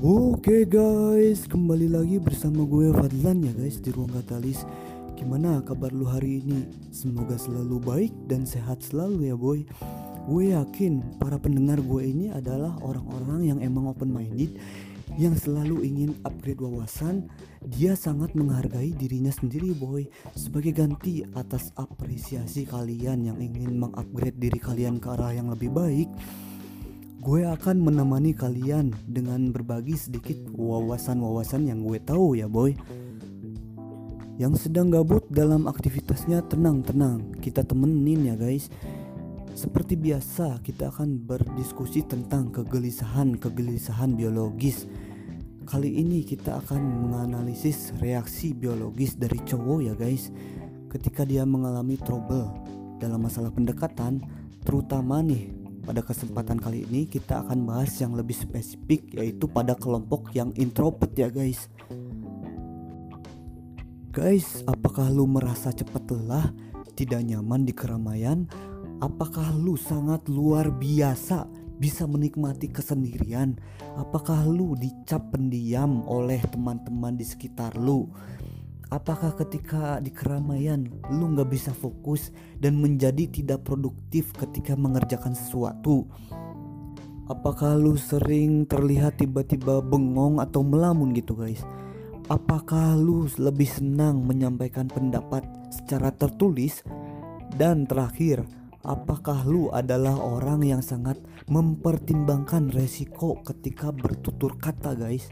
Oke guys, kembali lagi bersama gue Fadlan ya guys di Ruang Katalis. Gimana kabar lu hari ini? Semoga selalu baik dan sehat selalu ya boy. Gue yakin para pendengar gue ini adalah orang-orang yang emang open minded Yang selalu ingin upgrade wawasan. Dia sangat menghargai dirinya sendiri boy. Sebagai ganti atas apresiasi kalian yang ingin mengupgrade diri kalian ke arah yang lebih baik Gue akan menemani kalian dengan berbagi sedikit wawasan-wawasan yang gue tahu ya boy. Yang sedang gabut dalam aktivitasnya tenang-tenang. Kita temenin ya guys. Seperti biasa kita akan berdiskusi tentang kegelisahan-kegelisahan biologis. Kali ini kita akan menganalisis reaksi biologis dari cowok ya guys. Ketika dia mengalami trouble dalam masalah pendekatan Terutama nih pada kesempatan kali ini kita akan bahas yang lebih spesifik yaitu pada kelompok yang introvert ya guys. Guys, apakah lu merasa cepat lelah, tidak nyaman di keramaian? Apakah lu sangat luar biasa bisa menikmati kesendirian? Apakah lu dicap pendiam oleh teman-teman di sekitar lu? Apakah ketika di keramaian lu nggak bisa fokus dan menjadi tidak produktif ketika mengerjakan sesuatu? Apakah lu sering terlihat tiba-tiba bengong atau melamun gitu guys? Apakah lu lebih senang menyampaikan pendapat secara tertulis? Dan terakhir, apakah lu adalah orang yang sangat mempertimbangkan resiko ketika bertutur kata guys?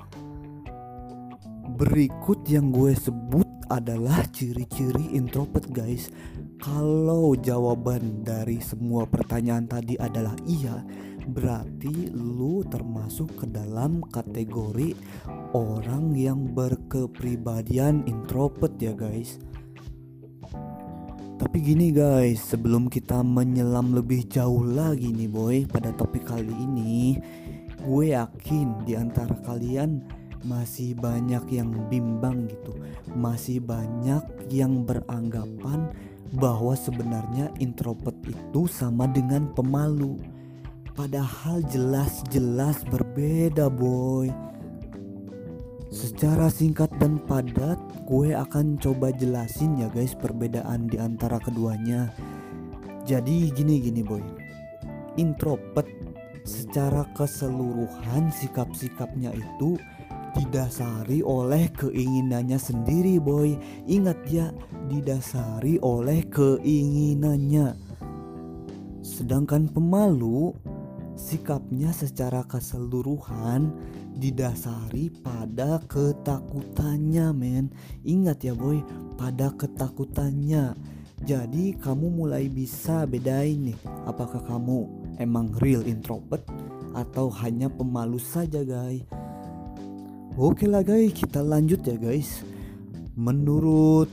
Berikut yang gue sebut adalah ciri-ciri introvert guys. Kalau jawaban dari semua pertanyaan tadi adalah iya Berarti lu termasuk ke dalam kategori orang yang berkepribadian introvert ya guys. Tapi gini guys, sebelum kita menyelam lebih jauh lagi nih boy pada topik kali ini Gue yakin di antara kalian masih banyak yang bimbang gitu. Masih banyak yang beranggapan bahwa sebenarnya introvert itu sama dengan pemalu. Padahal jelas-jelas berbeda boy. Secara singkat dan padat gue akan coba jelasin ya guys perbedaan di antara keduanya. Jadi gini gini boy. Introvert secara keseluruhan sikap-sikapnya itu didasari oleh keinginannya sendiri boy. Ingat ya didasari oleh keinginannya. Sedangkan pemalu sikapnya secara keseluruhan didasari pada ketakutannya men. Ingat ya boy pada ketakutannya. Jadi kamu mulai bisa bedain nih apakah kamu emang real introvert atau hanya pemalu saja guys Oke lah guys, kita lanjut ya guys. Menurut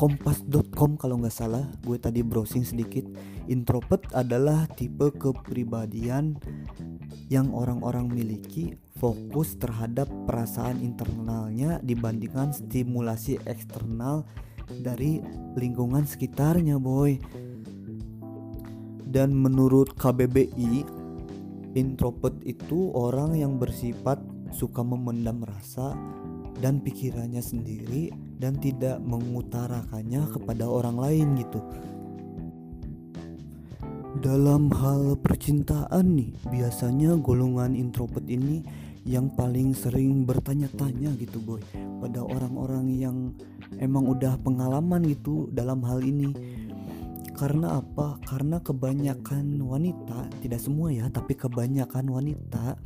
kompas.com kalau nggak salah, gue tadi browsing sedikit. Introvert adalah tipe kepribadian yang orang-orang miliki fokus terhadap perasaan internalnya dibandingkan stimulasi eksternal dari lingkungan sekitarnya, boy. Dan menurut KBBI, introvert itu orang yang bersifat suka memendam rasa dan pikirannya sendiri dan tidak mengutarakannya kepada orang lain gitu. Dalam hal percintaan nih, biasanya golongan introvert ini yang paling sering bertanya-tanya gitu boy pada orang-orang yang emang udah pengalaman gitu dalam hal ini karena apa? Karena kebanyakan wanita, tidak semua ya, tapi kebanyakan wanita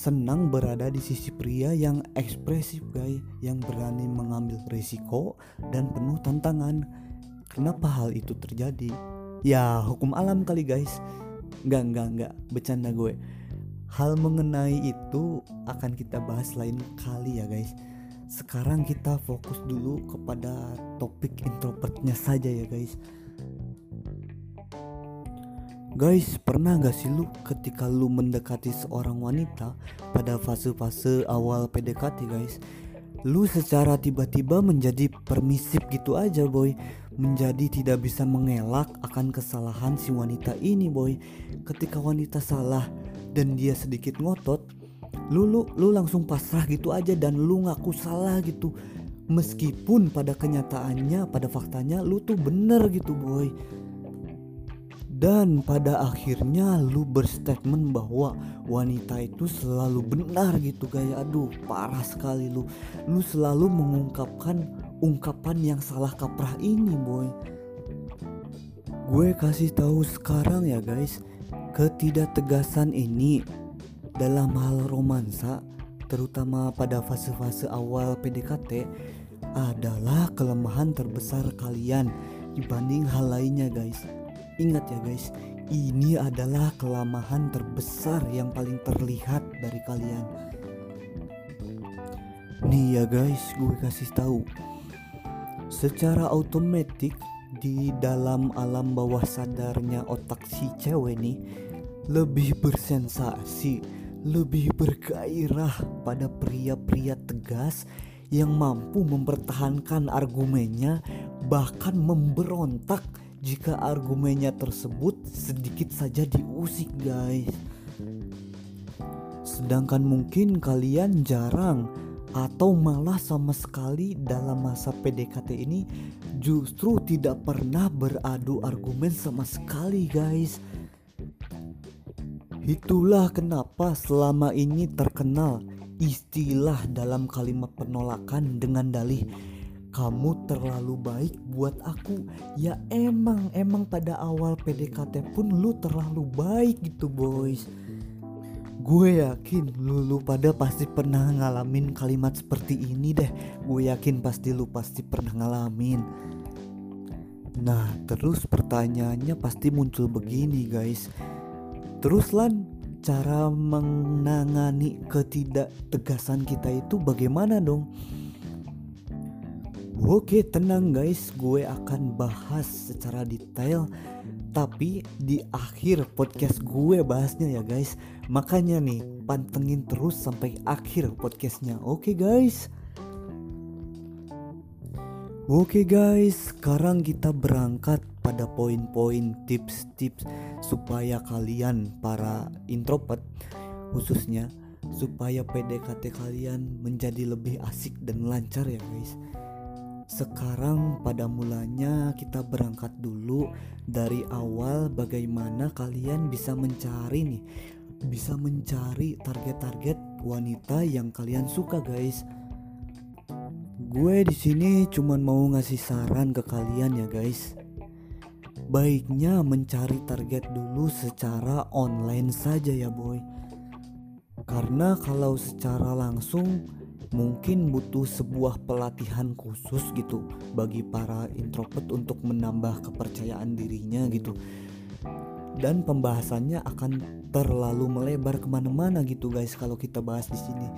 senang berada di sisi pria yang ekspresif guys yang berani mengambil risiko dan penuh tantangan. Kenapa hal itu terjadi? Ya hukum alam kali guys. Nggak nggak nggak. Bercanda gue. Hal mengenai itu akan kita bahas lain kali ya guys. Sekarang kita fokus dulu kepada topik introvertnya saja ya guys Guys, pernah gak sih lu ketika lu mendekati seorang wanita pada fase-fase awal PDKT guys? Lu secara tiba-tiba menjadi permisif gitu aja boy. Menjadi tidak bisa mengelak akan kesalahan si wanita ini boy. Ketika wanita salah dan dia sedikit ngotot lu lu lu langsung pasrah gitu aja dan lu ngaku salah gitu. Meskipun pada kenyataannya pada faktanya lu tuh bener gitu boy dan pada akhirnya lu berstatement bahwa wanita itu selalu benar gitu kayak aduh parah sekali lu. Lu selalu mengungkapkan ungkapan yang salah kaprah ini boy. Gue kasih tahu sekarang ya guys. Ketidaktegasan ini dalam hal romansa, terutama pada fase-fase awal PDKT, adalah kelemahan terbesar kalian dibanding hal lainnya, guys. Ingat ya, guys, ini adalah kelemahan terbesar yang paling terlihat dari kalian. Nih ya, guys, gue kasih tahu. Secara otomatis di dalam alam bawah sadarnya otak si cewek nih lebih bersensasi lebih bergairah pada pria-pria tegas yang mampu mempertahankan argumennya, bahkan memberontak jika argumennya tersebut sedikit saja diusik, guys. Sedangkan mungkin kalian jarang atau malah sama sekali dalam masa PDKT ini justru tidak pernah beradu argumen sama sekali, guys Itulah kenapa selama ini terkenal istilah dalam kalimat penolakan dengan dalih kamu terlalu baik buat aku. Ya emang emang pada awal PDKT pun lu terlalu baik gitu boys. Gue yakin lu, lu pada pasti pernah ngalamin kalimat seperti ini deh. Gue yakin pasti lu pasti pernah ngalamin. Nah terus pertanyaannya pasti muncul begini guys. Terus Lan, cara menangani ketidaktegasan kita itu bagaimana dong? Oke tenang guys, gue akan bahas secara detail Tapi di akhir podcast gue bahasnya ya guys. Makanya nih pantengin terus sampai akhir podcastnya. Oke guys. Oke guys, sekarang kita berangkat pada poin-poin tips-tips supaya kalian para introvert khususnya supaya PDKT kalian menjadi lebih asik dan lancar ya guys. Sekarang pada mulanya kita berangkat dulu dari awal bagaimana kalian bisa mencari nih bisa mencari target-target wanita yang kalian suka guys Gue di sini cuman mau ngasih saran ke kalian ya guys. Baiknya mencari target dulu secara online saja ya boy. Karena kalau secara langsung mungkin butuh sebuah pelatihan khusus gitu bagi para introvert untuk menambah kepercayaan dirinya gitu. Dan pembahasannya akan terlalu melebar ke mana-mana gitu guys kalau kita bahas di sini.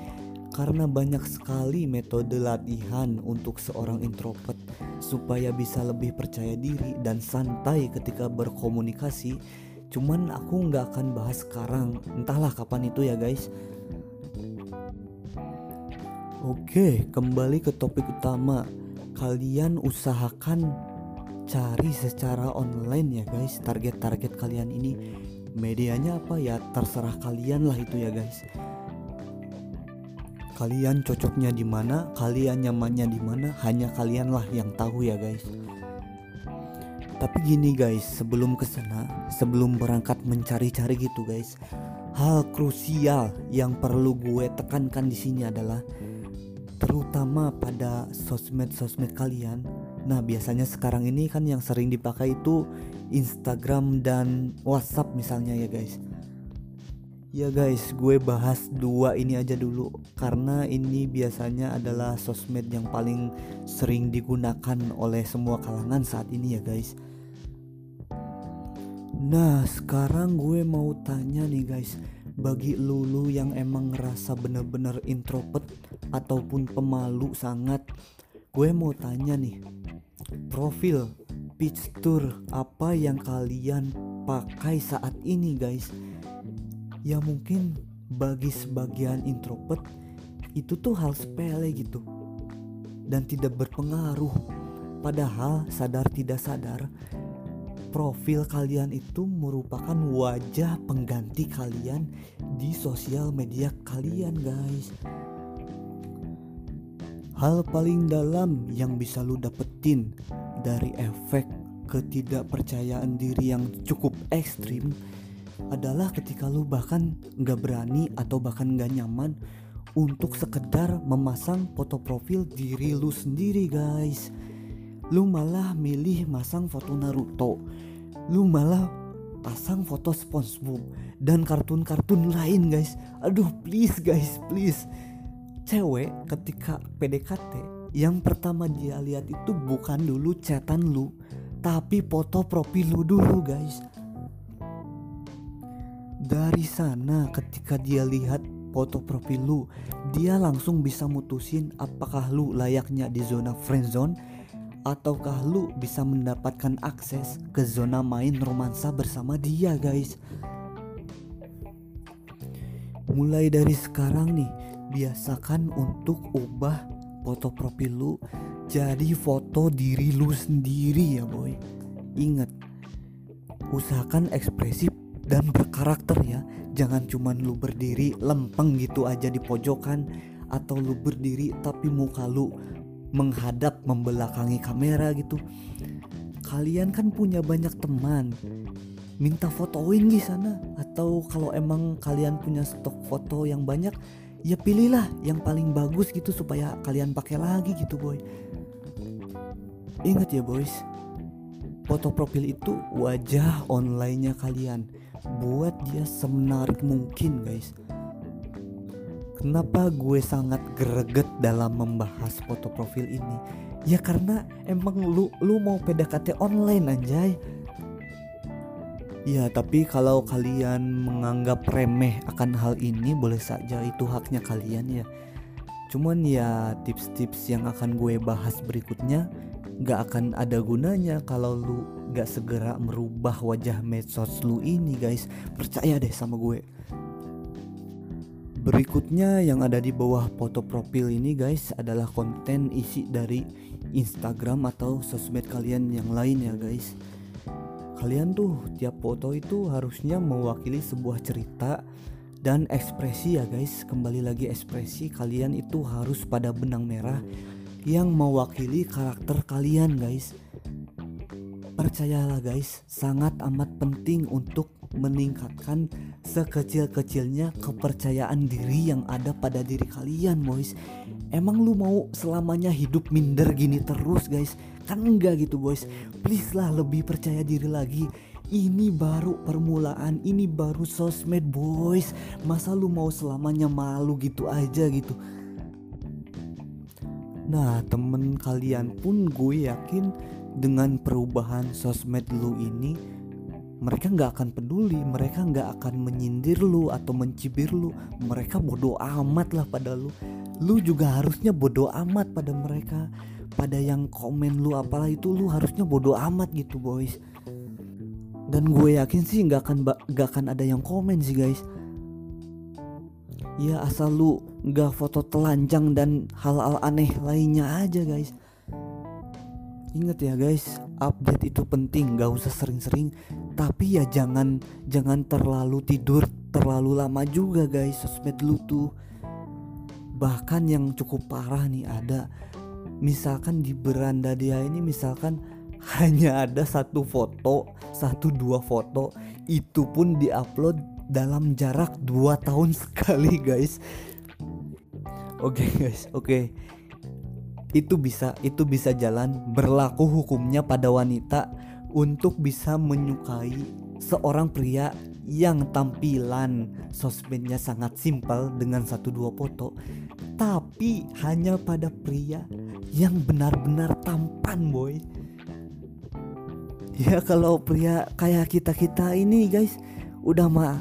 Karena banyak sekali metode latihan untuk seorang introvert supaya bisa lebih percaya diri dan santai ketika berkomunikasi. Cuman aku nggak akan bahas sekarang. Entahlah kapan itu ya guys Oke kembali ke topik utama. Kalian usahakan cari secara online ya guys. Target-target kalian ini medianya apa ya? Terserah kalian lah itu ya guys. Kalian cocoknya di mana, kalian nyamannya di mana, hanya kalianlah yang tahu ya guys. Tapi gini guys, sebelum ke sana, sebelum berangkat mencari-cari gitu guys, hal krusial yang perlu gue tekankan di sini adalah terutama pada sosmed-sosmed kalian. Nah, biasanya sekarang ini kan yang sering dipakai itu Instagram dan WhatsApp misalnya ya guys Ya guys, gue bahas dua ini aja dulu karena ini biasanya adalah sosmed yang paling sering digunakan oleh semua kalangan saat ini ya guys. Nah, sekarang gue mau tanya nih guys, bagi lulu yang emang ngerasa bener-bener introvert ataupun pemalu sangat, gue mau tanya nih, profil picture apa yang kalian pakai saat ini guys? ya mungkin bagi sebagian introvert itu tuh hal sepele gitu dan tidak berpengaruh padahal sadar tidak sadar profil kalian itu merupakan wajah pengganti kalian di sosial media kalian guys. Hal paling dalam yang bisa lu dapetin dari efek ketidakpercayaan diri yang cukup ekstrim adalah ketika lu bahkan nggak berani atau bahkan nggak nyaman untuk sekedar memasang foto profil diri lu sendiri guys lu malah milih masang foto Naruto. Lu malah pasang foto SpongeBob dan kartun-kartun lain guys. Aduh please guys please. Cewek ketika PDKT yang pertama dia lihat itu bukan dulu chatan lu tapi foto profil lu dulu guys. Dari sana ketika dia lihat foto profil lu dia langsung bisa mutusin apakah lu layaknya di zona friendzone ataukah lu bisa mendapatkan akses ke zona main romansa bersama dia guys? Mulai dari sekarang nih biasakan untuk ubah foto profil lu jadi foto diri lu sendiri ya boy. Ingat usahakan ekspresif dan berkarakter ya. Jangan cuman lu berdiri lempeng gitu aja di pojokan atau lu berdiri tapi muka lu menghadap membelakangi kamera gitu. Kalian kan punya banyak teman. Minta fotoin di sana. Atau kalau emang kalian punya stok foto yang banyak ya pilihlah yang paling bagus gitu supaya kalian pakai lagi gitu boy. Ingat ya boys. Foto profil itu wajah onlinenya kalian. Buat dia semenarik mungkin guys Kenapa gue sangat greget dalam membahas foto profil ini? Ya karena emang lu lu mau PDKT online anjay. Ya tapi kalau kalian menganggap remeh akan hal ini boleh saja itu haknya kalian ya. Cuman ya tips-tips yang akan gue bahas berikutnya gak akan ada gunanya kalau lu gak segera merubah wajah medsos lu ini guys. Percaya deh sama gue. Berikutnya yang ada di bawah foto profil ini guys adalah konten isi dari Instagram atau sosmed kalian yang lain ya guys. Kalian tuh tiap foto itu harusnya mewakili sebuah cerita dan ekspresi ya guys. Kembali lagi ekspresi kalian itu harus pada benang merah yang mewakili karakter kalian guys. Percayalah guys, sangat amat penting untuk meningkatkan sekecil-kecilnya kepercayaan diri yang ada pada diri kalian boys. Emang lu mau selamanya hidup minder gini terus guys? Kan enggak gitu boys. Please lah lebih percaya diri lagi. Ini baru permulaan, ini baru sosmed boys. Masa lu mau selamanya malu gitu aja gitu? Nah temen kalian pun gue yakin dengan perubahan sosmed lu ini mereka nggak akan peduli mereka nggak akan menyindir lu atau mencibir lu. Mereka bodoh amat lah pada lu. Lu juga harusnya bodoh amat pada mereka. Pada yang komen lu apalah itu lu harusnya bodoh amat gitu boys. Dan gue yakin sih nggak akan nggak akan ada yang komen sih guys. Ya asal lu nggak foto telanjang dan hal-hal aneh lainnya aja guys Ingat ya guys, update itu penting, gak usah sering-sering. Tapi ya jangan jangan terlalu tidur terlalu lama juga guys sosmed lu tuh. Bahkan yang cukup parah nih ada misalkan di beranda dia ini misalkan hanya ada satu foto, satu dua foto, itu pun diupload dalam jarak dua tahun sekali guys. Oke okay, guys, oke. Okay itu bisa itu bisa jalan berlaku hukumnya pada wanita untuk bisa menyukai seorang pria yang tampilan sosmednya sangat simpel dengan satu dua foto tapi hanya pada pria yang benar-benar tampan boy. Ya kalau pria kayak kita kita ini guys udah mah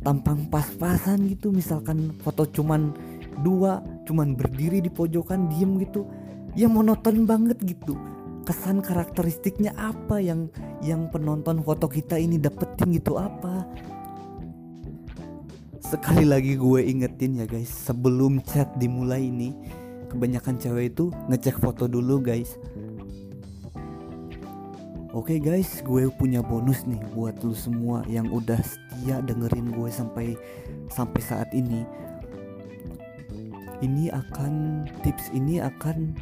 tampang pas-pasan gitu. Misalkan foto cuman dua cuman berdiri di pojokan diem gitu ya monoton banget gitu. Kesan karakteristiknya apa yang yang penonton foto kita ini dapetin gitu apa? Sekali lagi gue ingetin ya guys. Sebelum chat dimulai ini kebanyakan cewek itu ngecek foto dulu guys. Oke guys, gue punya bonus nih buat lu semua yang udah setia dengerin gue sampai sampai saat ini. Ini akan tips ini akan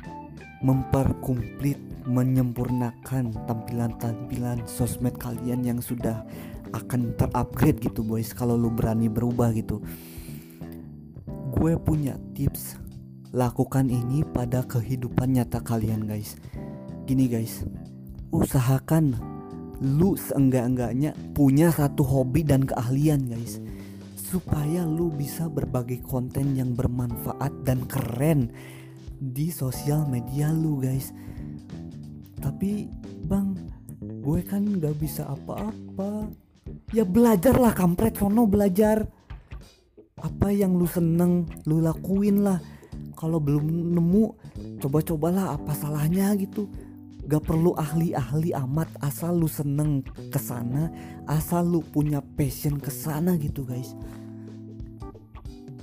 memperkumplit, menyempurnakan tampilan-tampilan sosmed kalian yang sudah akan terupgrade gitu boys. Kalau lu berani berubah gitu. Gue punya tips. Lakukan ini pada kehidupan nyata kalian guys. Gini guys, usahakan lu seenggak-enggaknya punya satu hobi dan keahlian guys. Supaya lu bisa berbagi konten yang bermanfaat dan keren di sosial media lu guys. Tapi bang gue kan gak bisa apa-apa. Ya belajarlah kampret sono belajar. Apa yang lu seneng lu lakuin lah. Kalau belum nemu coba-cobalah apa salahnya gitu. Gak perlu ahli-ahli amat asal lu seneng ke sana Asal lu punya passion ke sana gitu guys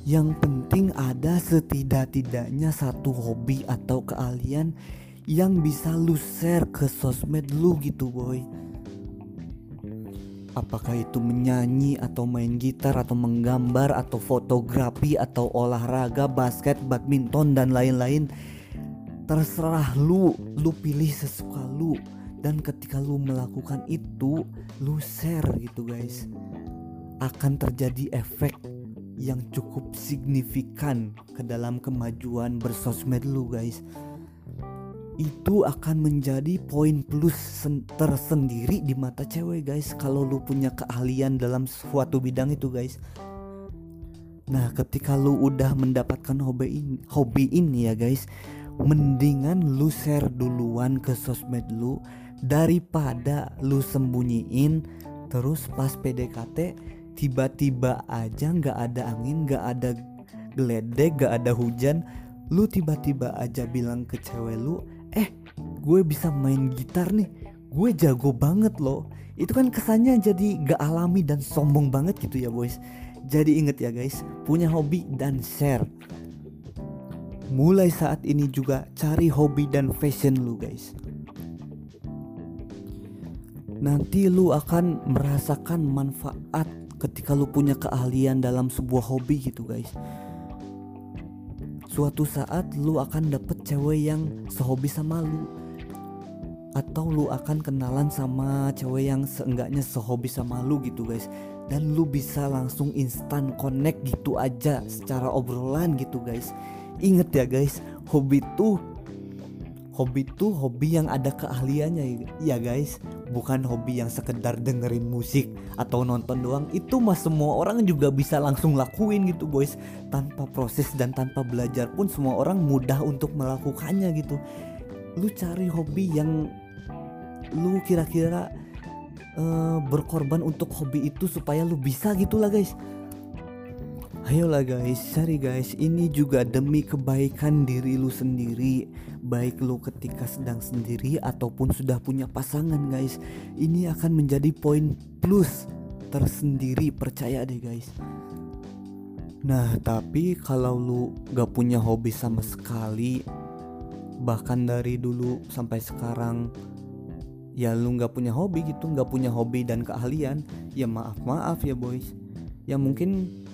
Yang penting ada setidak-tidaknya satu hobi atau keahlian Yang bisa lu share ke sosmed lu gitu boy. Apakah itu menyanyi atau main gitar atau menggambar atau fotografi atau olahraga basket, badminton dan lain-lain terserah lu. Lu pilih sesuka lu. Dan ketika lu melakukan itu lu share gitu guys. Akan terjadi efek yang cukup signifikan ke dalam kemajuan bersosmed lu guys. Itu akan menjadi poin plus tersendiri di mata cewek guys kalau lu punya keahlian dalam suatu bidang itu guys. Nah, ketika lu udah mendapatkan hobi ini, hobi ini ya guys, mendingan lu share duluan ke sosmed lu daripada lu sembunyiin terus pas PDKT tiba-tiba aja nggak ada angin nggak ada geledek nggak ada hujan lu tiba-tiba aja bilang ke cewek lu eh gue bisa main gitar nih gue jago banget loh. Itu kan kesannya jadi gak alami dan sombong banget gitu ya boys. Jadi inget ya guys punya hobi dan share. Mulai saat ini juga cari hobi dan fashion lu guys. Nanti lu akan merasakan manfaat ketika lu punya keahlian dalam sebuah hobi gitu guys. Suatu saat lu akan dapet cewek yang sehobi sama lu. Atau lu akan kenalan sama cewek yang seenggaknya sehobi sama lu gitu guys. Dan lu bisa langsung instan connect gitu aja secara obrolan gitu guys. Ingat ya guys, hobi tuh hobi tuh hobi yang ada keahliannya ya guys. Bukan hobi yang sekedar dengerin musik atau nonton doang. Itu mah semua orang juga bisa langsung lakuin gitu boys. Tanpa proses dan tanpa belajar pun semua orang mudah untuk melakukannya gitu. Lu cari hobi yang lu kira-kira uh, berkorban untuk hobi itu supaya lu bisa gitulah guys Ayolah guys, cari guys, ini juga demi kebaikan diri lu sendiri. Baik lu ketika sedang sendiri ataupun sudah punya pasangan guys Ini akan menjadi poin plus tersendiri, percaya deh guys. Nah tapi kalau lu gak punya hobi sama sekali Bahkan dari dulu sampai sekarang Ya lu gak punya hobi gitu, gak punya hobi dan keahlian Ya maaf-maaf ya boys. Ya mungkin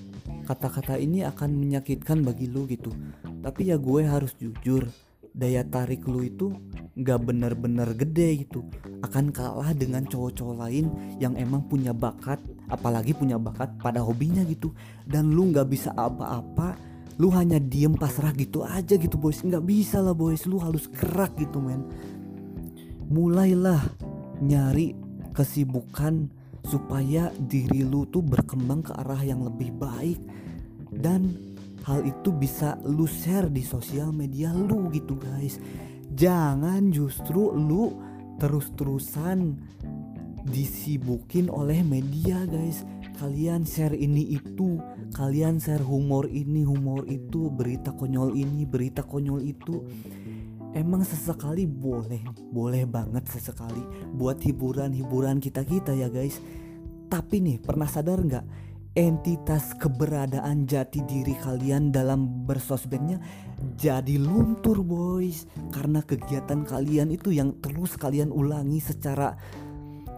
kata-kata ini akan menyakitkan bagi lu gitu. Tapi ya gue harus jujur daya tarik lu itu gak bener-bener gede gitu. Akan kalah dengan cowok-cowok lain yang emang punya bakat apalagi punya bakat pada hobinya gitu. Dan lu gak bisa apa-apa lu hanya diem pasrah gitu aja gitu boys. Nggak bisa lah boys. Lu harus gerak gitu men. Mulailah nyari kesibukan supaya diri lu tuh berkembang ke arah yang lebih baik. Dan hal itu bisa lu share di sosial media lu gitu guys. Jangan justru lu terus-terusan disibukin oleh media guys. Kalian share ini itu kalian share humor ini humor itu berita konyol ini berita konyol itu emang sesekali boleh boleh banget sesekali buat hiburan-hiburan kita kita ya guys. Tapi nih pernah sadar nggak entitas keberadaan jati diri kalian dalam bersosmednya jadi luntur boys? Karena kegiatan kalian itu yang terus kalian ulangi secara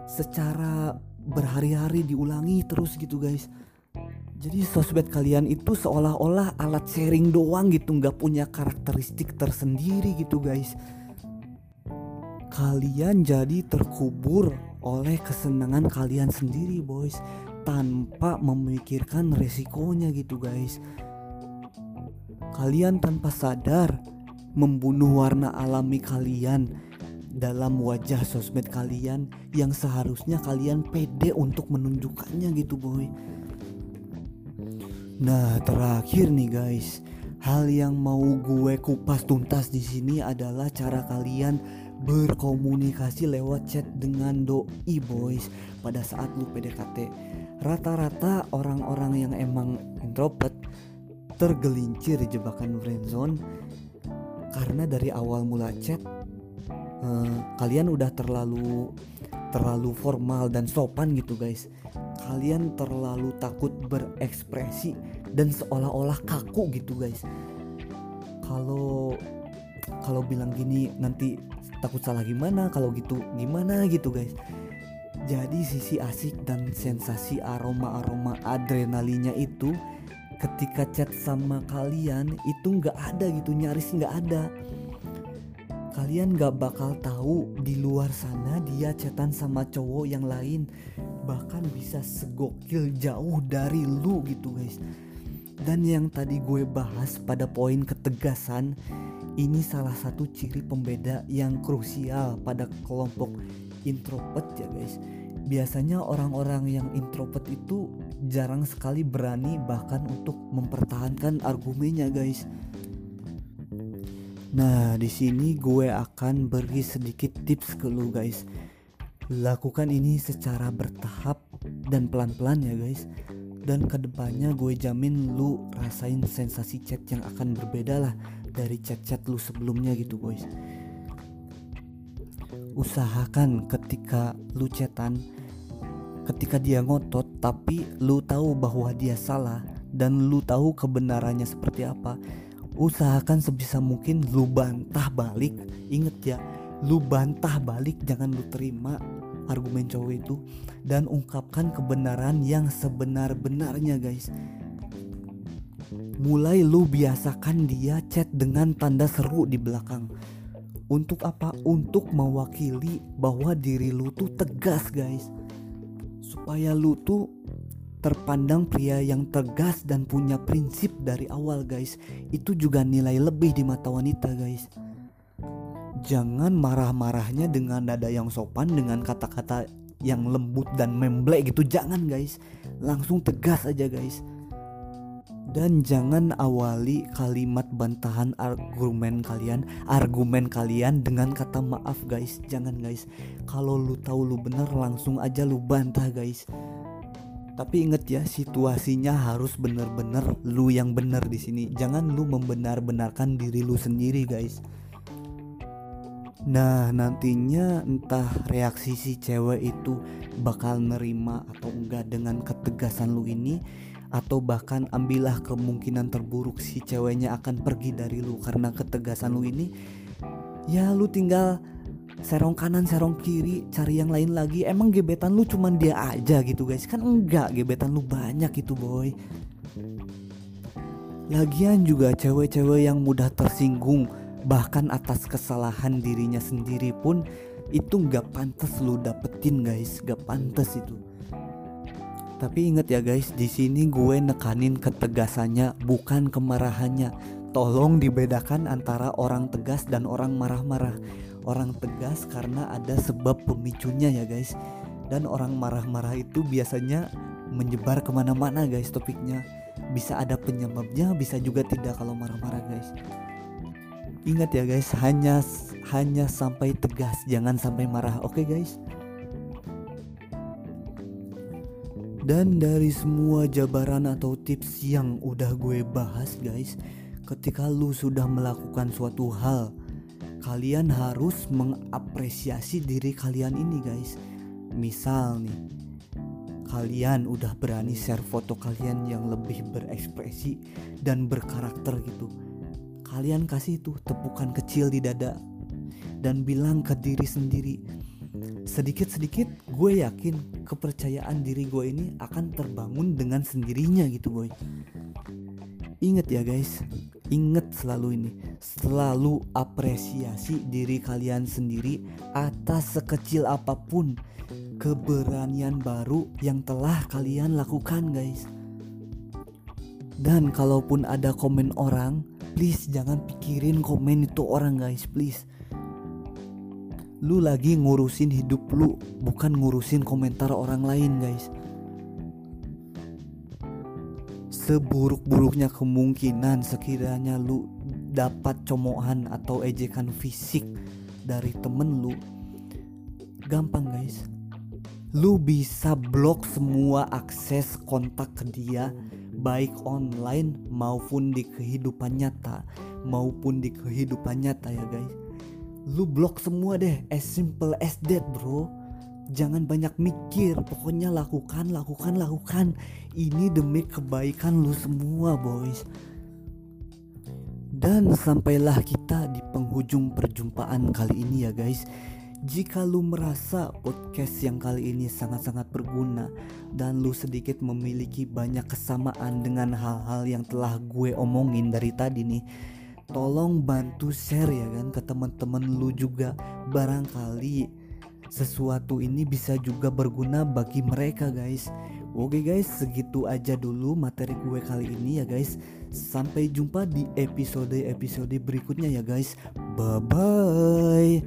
secara berhari-hari diulangi terus gitu guys jadi sosmed kalian itu seolah-olah alat sharing doang gitu nggak punya karakteristik tersendiri gitu guys. Kalian jadi terkubur oleh kesenangan kalian sendiri boys tanpa memikirkan resikonya gitu guys. Kalian tanpa sadar membunuh warna alami kalian dalam wajah sosmed kalian yang seharusnya kalian pede untuk menunjukkannya gitu boy nah terakhir nih guys. Hal yang mau gue kupas tuntas di sini adalah cara kalian berkomunikasi lewat chat dengan doi boys pada saat lu PDKT rata-rata orang-orang yang emang introvert tergelincir jebakan friendzone karena dari awal mula chat uh, kalian udah terlalu terlalu formal dan sopan gitu guys kalian terlalu takut berekspresi dan seolah-olah kaku gitu guys kalau kalau bilang gini nanti takut salah gimana kalau gitu gimana gitu guys jadi sisi asik dan sensasi aroma-aroma adrenalinnya itu ketika chat sama kalian itu nggak ada gitu nyaris nggak ada. Kalian nggak bakal tahu di luar sana dia chatan sama cowok yang lain bahkan bisa segokil jauh dari lu gitu guys. Dan yang tadi gue bahas pada poin ketegasan ini salah satu ciri pembeda yang krusial pada kelompok introvert ya guys biasanya orang-orang yang introvert itu jarang sekali berani bahkan untuk mempertahankan argumennya guys. Nah, di sini gue akan beri sedikit tips ke lu guys. Lakukan ini secara bertahap dan pelan-pelan ya guys. Dan ke depannya gue jamin lu rasain sensasi chat yang akan berbeda lah dari chat-chat lu sebelumnya gitu guys usahakan ketika lu chatan ketika dia ngotot tapi lu tahu bahwa dia salah dan lu tahu kebenarannya seperti apa usahakan sebisa mungkin lu bantah balik. Inget ya lu bantah balik jangan lu terima argumen cowok itu. Dan ungkapkan kebenaran yang sebenar-benarnya guys. Mulai lu biasakan dia chat dengan tanda seru di belakang. Untuk apa? Untuk mewakili bahwa diri lu tuh tegas guys. Supaya lu tuh terpandang pria yang tegas dan punya prinsip dari awal guys. Itu juga nilai lebih di mata wanita guys. Jangan marah-marahnya dengan nada yang sopan Dengan kata-kata yang lembut dan memblek gitu. Jangan guys. Langsung tegas aja guys. Dan jangan awali kalimat bantahan argumen kalian argumen kalian dengan kata maaf guys. Jangan guys. Kalau lu tahu lu bener langsung aja lu bantah guys tapi inget ya situasinya harus bener-bener lu yang bener di sini. Jangan lu membenar-benarkan diri lu sendiri guys. Nah nantinya entah reaksi si cewek itu bakal nerima atau enggak dengan ketegasan lu ini atau bahkan ambillah kemungkinan terburuk si ceweknya akan pergi dari lu. Karena ketegasan lu ini ya lu tinggal serong kanan serong kiri cari yang lain lagi. Emang gebetan lu cuman dia aja gitu guys? Kan enggak gebetan lu banyak itu boy. Lagian juga cewek-cewek yang mudah tersinggung bahkan atas kesalahan dirinya sendiri pun itu nggak pantas lu dapetin guys. Gak pantas itu. Tapi inget ya guys, di sini gue nekanin ketegasannya bukan kemarahannya. Tolong dibedakan antara orang tegas dan orang marah-marah. Orang tegas karena ada sebab pemicunya ya guys. Dan orang marah-marah itu biasanya menyebar ke mana-mana guys topiknya. Bisa ada penyebabnya, bisa juga tidak kalau marah-marah guys. Ingat ya guys, hanya hanya sampai tegas, jangan sampai marah. Oke okay, guys. Dan dari semua jabaran atau tips yang udah gue bahas guys Ketika lu sudah melakukan suatu hal Kalian harus mengapresiasi diri kalian ini guys. Misal nih kalian udah berani share foto kalian yang lebih berekspresi dan berkarakter gitu. Kalian kasih tuh tepukan kecil di dada dan bilang ke diri sendiri sedikit-sedikit gue yakin kepercayaan diri gue ini akan terbangun dengan sendirinya gitu boy. Inget ya guys inget selalu ini selalu apresiasi diri kalian sendiri atas sekecil apa pun keberanian baru yang telah kalian lakukan guys. Dan kalaupun ada komen orang please jangan pikirin komen itu orang guys please. Lu lagi ngurusin hidup lu bukan ngurusin komentar orang lain guys seburuk-buruknya kemungkinan sekiranya lu dapat comohan atau ejekan fisik dari temen lu gampang guys. Lu bisa blok semua akses kontak ke dia baik online maupun di kehidupan nyata maupun di kehidupan nyata ya guys. Lu blok semua deh as simple as that bro jangan banyak mikir. Pokoknya lakukan lakukan lakukan. Ini demi kebaikan lu semua boys. Dan sampailah kita di penghujung perjumpaan kali ini ya guys. Jika lu merasa podcast yang kali ini sangat-sangat berguna dan lu sedikit memiliki banyak kesamaan dengan hal-hal yang telah gue omongin dari tadi nih, tolong bantu share ya kan ke teman-teman lu juga. Barangkali sesuatu ini bisa juga berguna bagi mereka guys. Oke guys, segitu aja dulu materi gue kali ini ya guys. Sampai jumpa di episode-episode berikutnya ya guys. Bye bye.